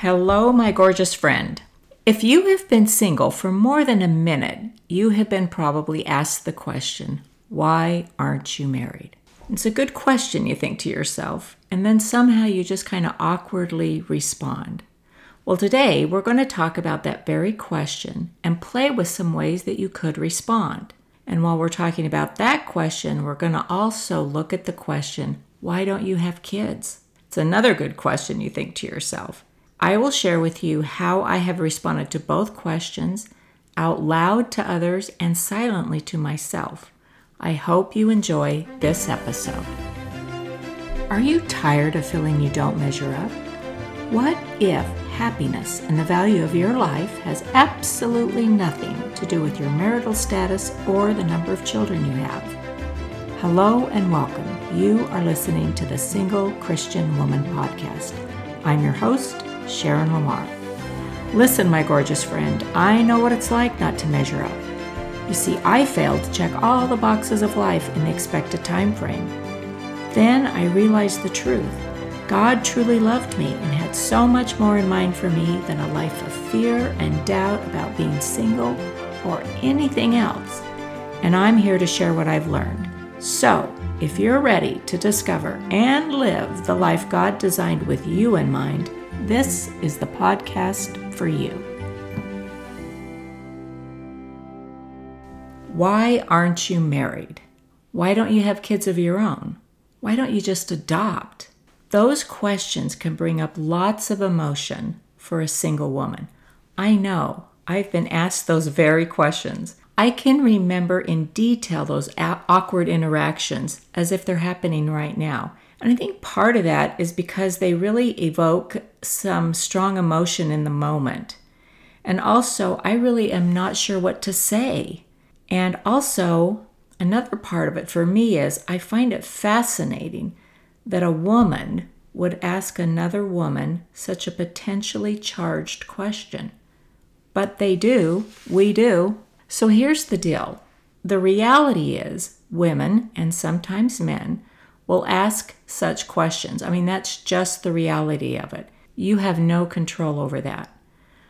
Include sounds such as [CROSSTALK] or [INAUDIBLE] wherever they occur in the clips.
Hello, my gorgeous friend. If you have been single for more than a minute, you have been probably asked the question, Why aren't you married? It's a good question, you think to yourself, and then somehow you just kind of awkwardly respond. Well, today we're going to talk about that very question and play with some ways that you could respond. And while we're talking about that question, we're going to also look at the question, Why don't you have kids? It's another good question you think to yourself. I will share with you how I have responded to both questions out loud to others and silently to myself. I hope you enjoy this episode. Are you tired of feeling you don't measure up? What if happiness and the value of your life has absolutely nothing to do with your marital status or the number of children you have? Hello and welcome. You are listening to the Single Christian Woman Podcast. I'm your host, Sharon Lamar. Listen, my gorgeous friend, I know what it's like not to measure up. You see, I failed to check all the boxes of life in the expected time frame. Then I realized the truth. God truly loved me and had so much more in mind for me than a life of fear and doubt about being single or anything else. And I'm here to share what I've learned. So, if you're ready to discover and live the life God designed with you in mind, this is the podcast for you. Why aren't you married? Why don't you have kids of your own? Why don't you just adopt? Those questions can bring up lots of emotion for a single woman. I know, I've been asked those very questions. I can remember in detail those awkward interactions as if they're happening right now. And I think part of that is because they really evoke some strong emotion in the moment. And also, I really am not sure what to say. And also, another part of it for me is I find it fascinating that a woman would ask another woman such a potentially charged question. But they do, we do. So here's the deal the reality is, women, and sometimes men, will ask such questions. I mean, that's just the reality of it. You have no control over that.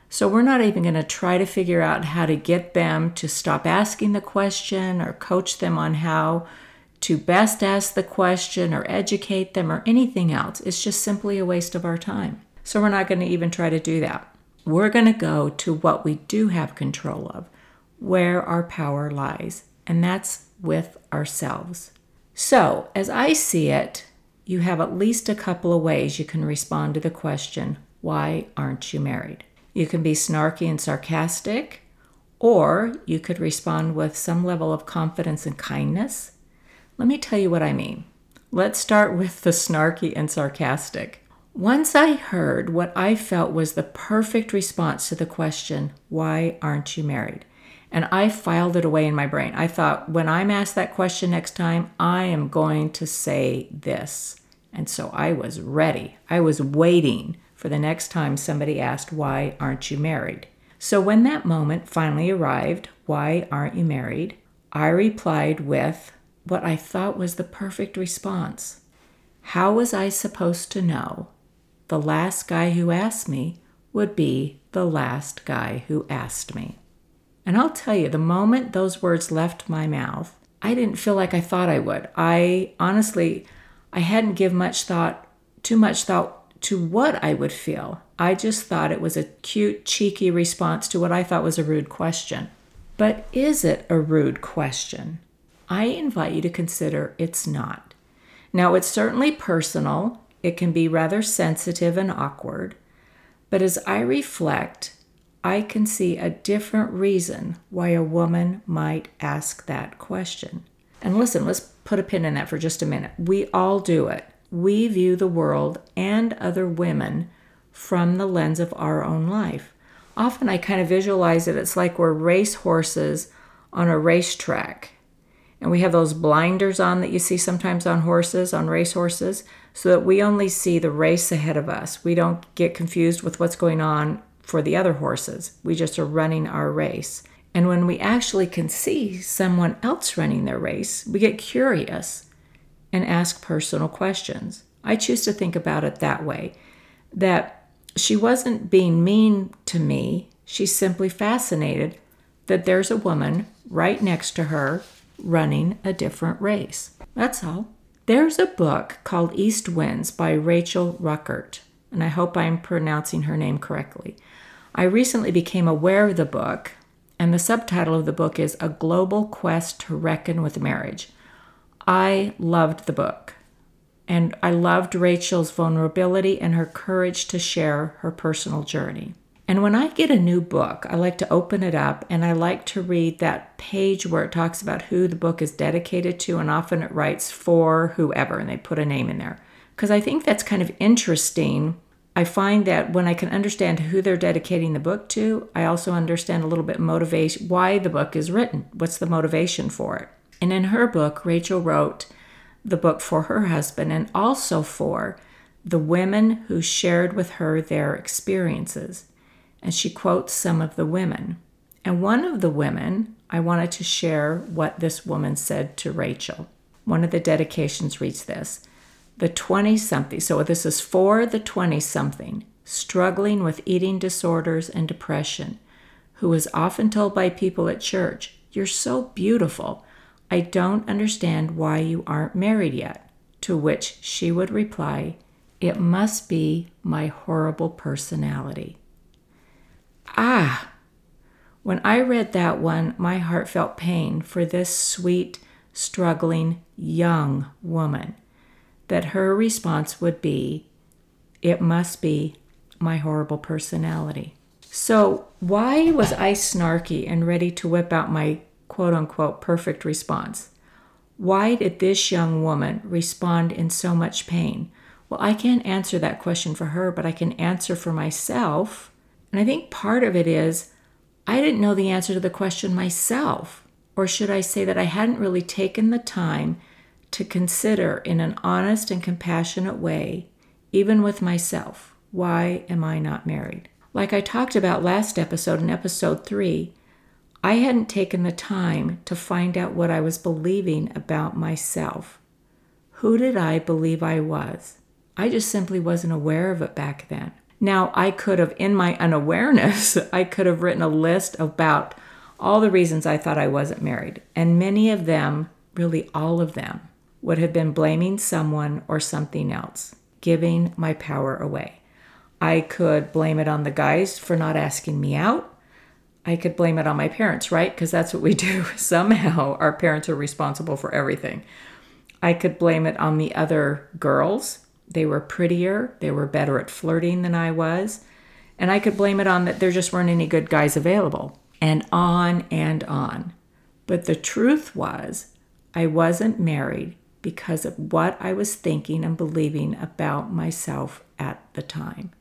So, we're not even going to try to figure out how to get them to stop asking the question or coach them on how to best ask the question or educate them or anything else. It's just simply a waste of our time. So, we're not going to even try to do that. We're going to go to what we do have control of, where our power lies, and that's with ourselves. So, as I see it, you have at least a couple of ways you can respond to the question, Why aren't you married? You can be snarky and sarcastic, or you could respond with some level of confidence and kindness. Let me tell you what I mean. Let's start [LAUGHS] with the snarky and sarcastic. Once I heard what I felt was the perfect response to the question, Why aren't you married? And I filed it away in my brain. I thought, when I'm asked that question next time, I am going to say this. And so I was ready. I was waiting for the next time somebody asked, Why aren't you married? So when that moment finally arrived, Why aren't you married? I replied with what I thought was the perfect response. How was I supposed to know the last guy who asked me would be the last guy who asked me? And I'll tell you, the moment those words left my mouth, I didn't feel like I thought I would. I honestly, I hadn't given much thought, too much thought to what I would feel. I just thought it was a cute, cheeky response to what I thought was a rude question. But is it a rude question? I invite you to consider it's not. Now, it's certainly personal, it can be rather sensitive and awkward, but as I reflect, I can see a different reason why a woman might ask that question. And listen, let's put a pin in that for just a minute. We all do it. We view the world and other women from the lens of our own life. Often I kind of visualize it, it's like we're race horses on a racetrack. And we have those blinders on that you see sometimes on horses, on race horses, so that we only see the race ahead of us. We don't get confused with what's going on for the other horses. We just are running our race. And when we actually can see someone else running their race, we get curious and ask personal questions. I choose to think about it that way that she wasn't being mean to me. She's simply fascinated that there's a woman right next to her running a different race. That's all. There's a book called East Winds by Rachel Rueckert, and I hope I'm pronouncing her name correctly. I recently became aware of the book, and the subtitle of the book is A Global Quest to Reckon with Marriage. I loved the book, and I loved Rachel's vulnerability and her courage to share her personal journey. And when I get a new book, I like to open it up and I like to read that page where it talks about who the book is dedicated to, and often it writes for whoever, and they put a name in there. Because I think that's kind of interesting. I find that when I can understand who they're dedicating the book to, I also understand a little bit motivation why the book is written. What's the motivation for it? And in her book, Rachel wrote the book for her husband and also for the women who shared with her their experiences and she quotes some of the women. And one of the women, I wanted to share what this woman said to Rachel. One of the dedications reads this The 20 something, so this is for the 20 something, struggling with eating disorders and depression, who is often told by people at church, You're so beautiful. I don't understand why you aren't married yet. To which she would reply, It must be my horrible personality. Ah! When I read that one, my heart felt pain for this sweet, struggling, young woman. That her response would be, It must be my horrible personality. So, why was I snarky and ready to whip out my quote unquote perfect response? Why did this young woman respond in so much pain? Well, I can't answer that question for her, but I can answer for myself and I think part of it is I didn't know the answer to the question myself. Or should I say that I hadn't really taken the time to consider in an honest and compassionate way, even with myself, why am I not married? Like I talked about last episode in episode three, I hadn't taken the time to find out what I was believing about myself. Who did I believe I was? I just simply wasn't aware of it back then. Now, I could have, in my unawareness, [LAUGHS] I could have written a list about all the reasons I thought I wasn't married. And many of them, really all of them, would have been blaming someone or something else, giving my power away. I could blame it on the guys for not asking me out. I could blame it on my parents, right? Because that's what we do. [LAUGHS] Somehow our parents are responsible for everything. I could blame it on the other girls they were prettier, they were better at flirting than I was, and I could blame it on that there just weren't any good guys available, and on and on. But the truth was, I wasn't married because of what I was thinking and believing about myself at the time.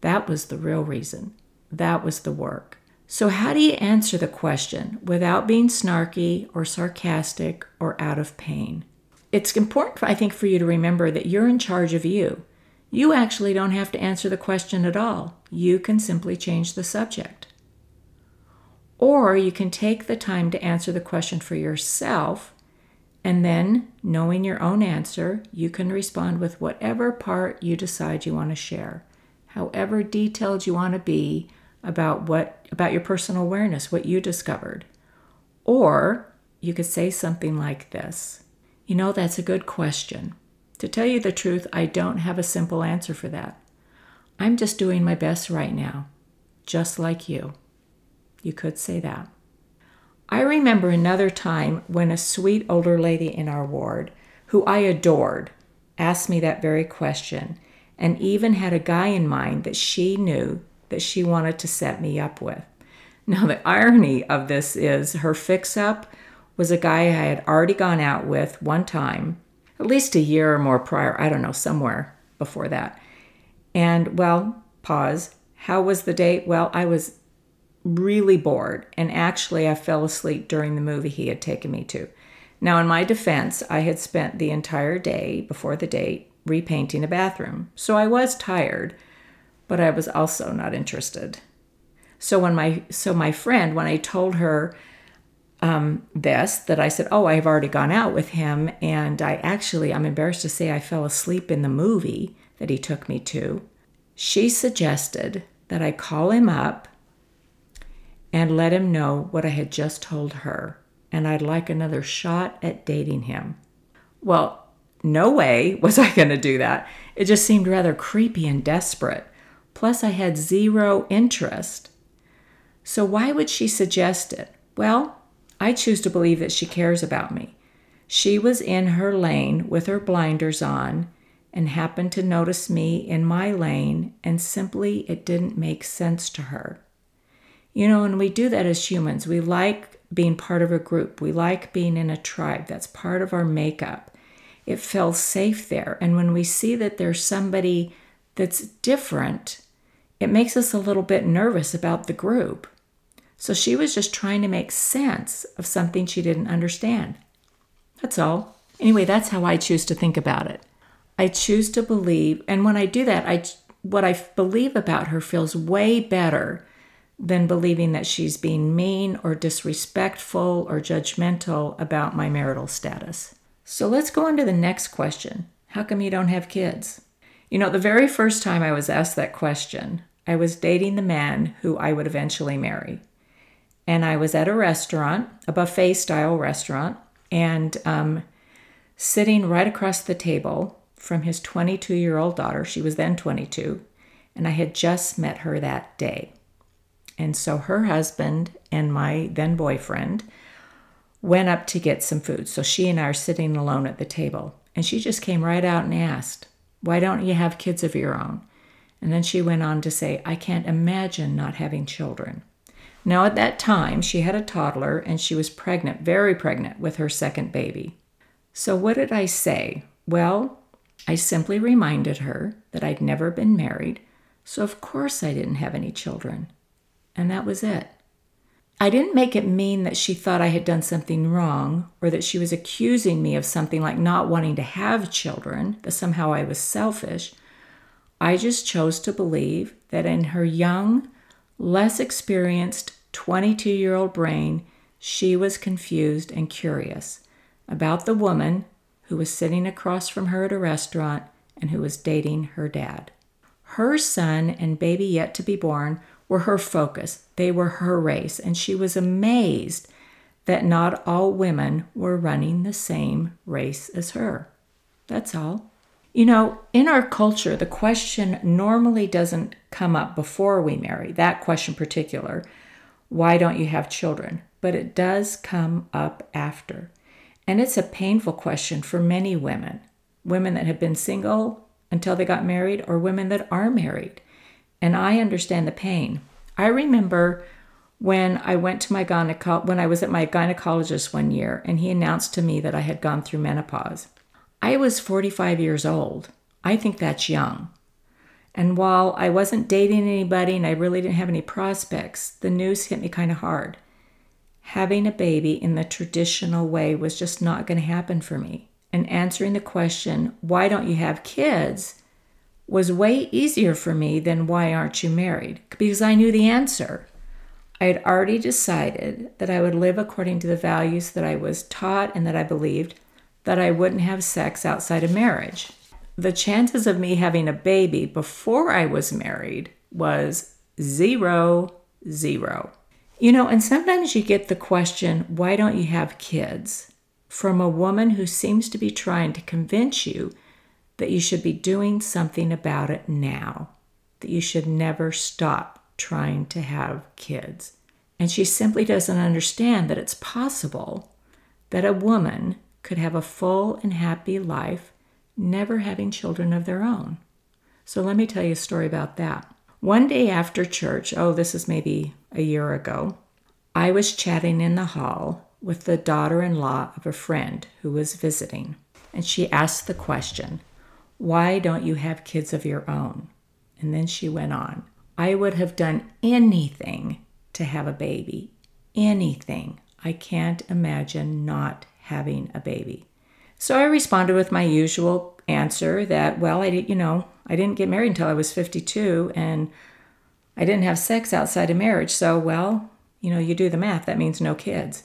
That was the real reason. That was the work. So, how do you answer the question without being snarky or sarcastic or out of pain? it's important, I think, for you to remember that you're in charge of you. You actually don't have to answer the question at all. You can simply change the subject. Or you can take the time to answer the question for yourself, and then, knowing your own answer, you can respond with whatever part you decide you want to share, however detailed you want to be about what about your personal awareness, what you discovered. Or you could say something like this. You know, that's a good question. To tell you the truth, I don't have a simple answer for that. I'm just doing my best right now, just like you. You could say that. I remember another time when a sweet older lady in our ward, who I adored, asked me that very question and even had a guy in mind that she knew that she wanted to set me up with. Now, the irony of this is her fix up was a guy I had already gone out with one time, at least a year or more prior, I don't know, somewhere before that. And well, pause. How was the date? Well, I was really bored, and actually, I fell asleep during the movie he had taken me to. Now, in my defense, I had spent the entire day before the date repainting a bathroom, so I was tired, but I was also not interested. So when my so my friend, when I told her um, this that I said, Oh, I've already gone out with him. And I actually, I'm embarrassed to say, I fell asleep in the movie that he took me to. She suggested that I call him up and let him know what I had just told her, and I'd like another shot at dating him. Well, no way was I going to do that. It just seemed rather creepy and desperate. Plus, I had zero interest. So, why would she suggest it? Well, I choose to believe that she cares about me. She was in her lane with her blinders on and happened to notice me in my lane, and simply it didn't make sense to her. You know, and we do that as humans. We like being part of a group, we like being in a tribe. That's part of our makeup. It feels safe there. And when we see that there's somebody that's different, it makes us a little bit nervous about the group. So she was just trying to make sense of something she didn't understand. That's all. Anyway, that's how I choose to think about it. I choose to believe, and when I do that, I what I believe about her feels way better than believing that she's being mean or disrespectful or judgmental about my marital status. So let's go on to the next question. How come you don't have kids? You know, the very first time I was asked that question, I was dating the man who I would eventually marry. And I was at a restaurant, a buffet style restaurant, and um, sitting right across the table from his 22 year old daughter. She was then 22, and I had just met her that day. And so her husband and my then boyfriend went up to get some food. So she and I are sitting alone at the table. And she just came right out and asked, Why don't you have kids of your own? And then she went on to say, I can't imagine not having children. Now, at that time, she had a toddler and she was pregnant, very pregnant, with her second baby. So, what did I say? Well, I simply reminded her that I'd never been married, so of course I didn't have any children. And that was it. I didn't make it mean that she thought I had done something wrong or that she was accusing me of something like not wanting to have children, that somehow I was selfish. I just chose to believe that in her young, less experienced 22 year old brain, she was confused and curious about the woman who was sitting across from her at a restaurant and who was dating her dad. Her son and baby yet to be born were her focus, they were her race, and she was amazed that not all women were running the same race as her. That's all. You know, in our culture, the question normally doesn't come up before we marry, that question particular, why don't you have children? But it does come up after. And it's a painful question for many women women that have been single until they got married, or women that are married and I understand the pain. I remember when I went to my gyneco- when I was at my gynecologist one year and he announced to me that I had gone through menopause. I was 45 years old. I think that's young. And while I wasn't dating anybody and I really didn't have any prospects, the news hit me kind of hard. Having a baby in the traditional way was just not going to happen for me. And answering the question, why don't you have kids? Was way easier for me than why aren't you married? Because I knew the answer. I had already decided that I would live according to the values that I was taught and that I believed, that I wouldn't have sex outside of marriage. The chances of me having a baby before I was married was zero, zero. You know, and sometimes you get the question, why don't you have kids? From a woman who seems to be trying to convince you that you should be doing something about it now, that you should never stop trying to have kids. And she simply doesn't understand that it's possible that a woman could have a full and happy life never having children of their own. So let me tell you a story about that. One day after church, oh, this is maybe a year ago, I was chatting in the hall with the daughter in law of a friend who was visiting, and she asked the question why don't you have kids of your own? And then she went on, I would have done anything to have a baby. Anything. I can't imagine not having a baby. So I responded with my usual answer that, well, I did, you know, I didn't get married until I was 52 and I didn't have sex outside of marriage. So, well, you know, you do the math, that means no kids.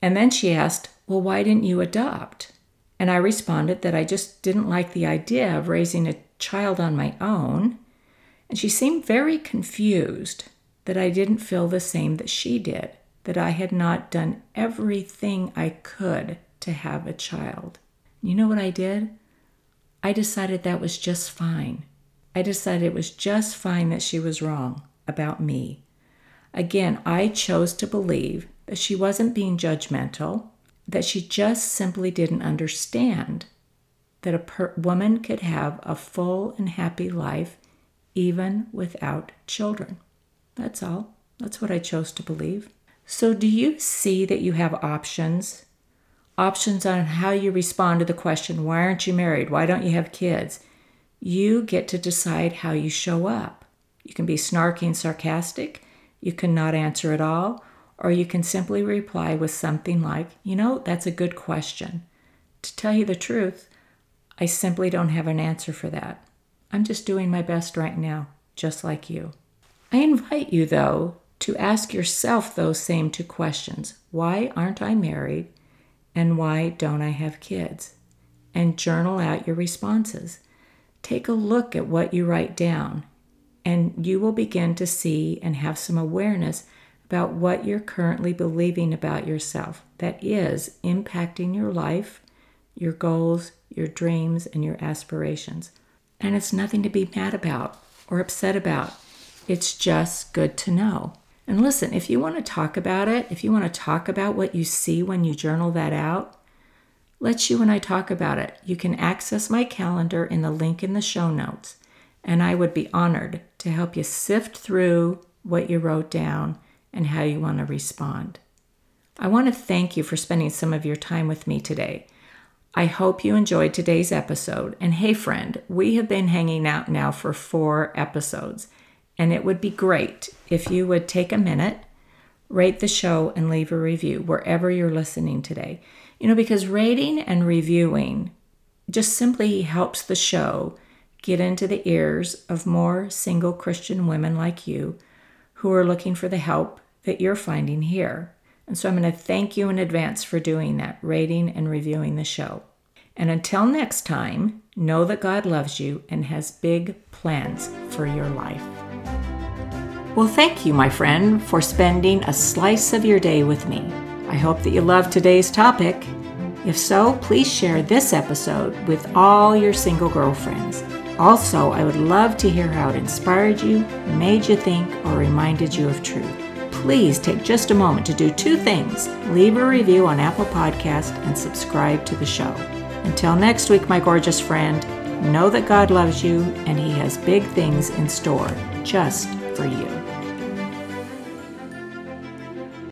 And then she asked, well, why didn't you adopt? And I responded that I just didn't like the idea of raising a child on my own And she seemed very confused that I didn't feel the same that she did, that I had not done everything I could to have a child. You know what I did? I decided that was just fine. I decided it was just fine that she was wrong about me. Again, I chose to believe that she wasn't being judgmental, that she just simply didn't understand that a per- woman could have a full and happy life even without children. That's all. That's what I chose to believe. So, do you see that you have options? Options on how you respond to the question, why aren't you married? Why don't you have kids? You get to decide how you show up. You can be snarky and sarcastic, you can not answer at all, or you can simply reply with something like, you know, that's a good question. To tell you the truth, I simply don't have an answer for that. I'm just doing my best right now, just like you. I invite you, though, to ask yourself those same two questions Why aren't I married? And why don't I have kids? And journal out your responses. Take a look at what you write down, and you will begin to see and have some awareness about what you're currently believing about yourself that is impacting your life, your goals, your dreams, and your aspirations. And it's nothing to be mad about or upset about. It's just good to know. And listen, if you want to talk about it, if you want to talk about what you see when you journal that out, let you and I talk about it. You can access my calendar in the link in the show notes, and I would be honored to help you sift through what you wrote down and how you want to respond. I want to thank you for spending some of your time with me today. I hope you enjoyed today's episode. And hey, friend, we have been hanging out now for four episodes, and it would be great if you would take a minute, rate the show, and leave a review wherever you're listening today. You know, because rating and reviewing just simply helps the show get into the ears of more single Christian women like you who are looking for the help that you're finding here. And so I'm going to thank you in advance for doing that, rating and reviewing the show. And until next time, know that God loves you and has big plans for your life. Well, thank you, my friend, for spending a slice of your day with me. I hope that you loved today's topic. If so, please share this episode with all your single girlfriends. Also, I would love to hear how it inspired you, made you think, or reminded you of truth please take just a moment to do two things leave a review on Apple Podcast and subscribe to the show. Until next week, my gorgeous friend, know that God loves you and He has big things in store just for you.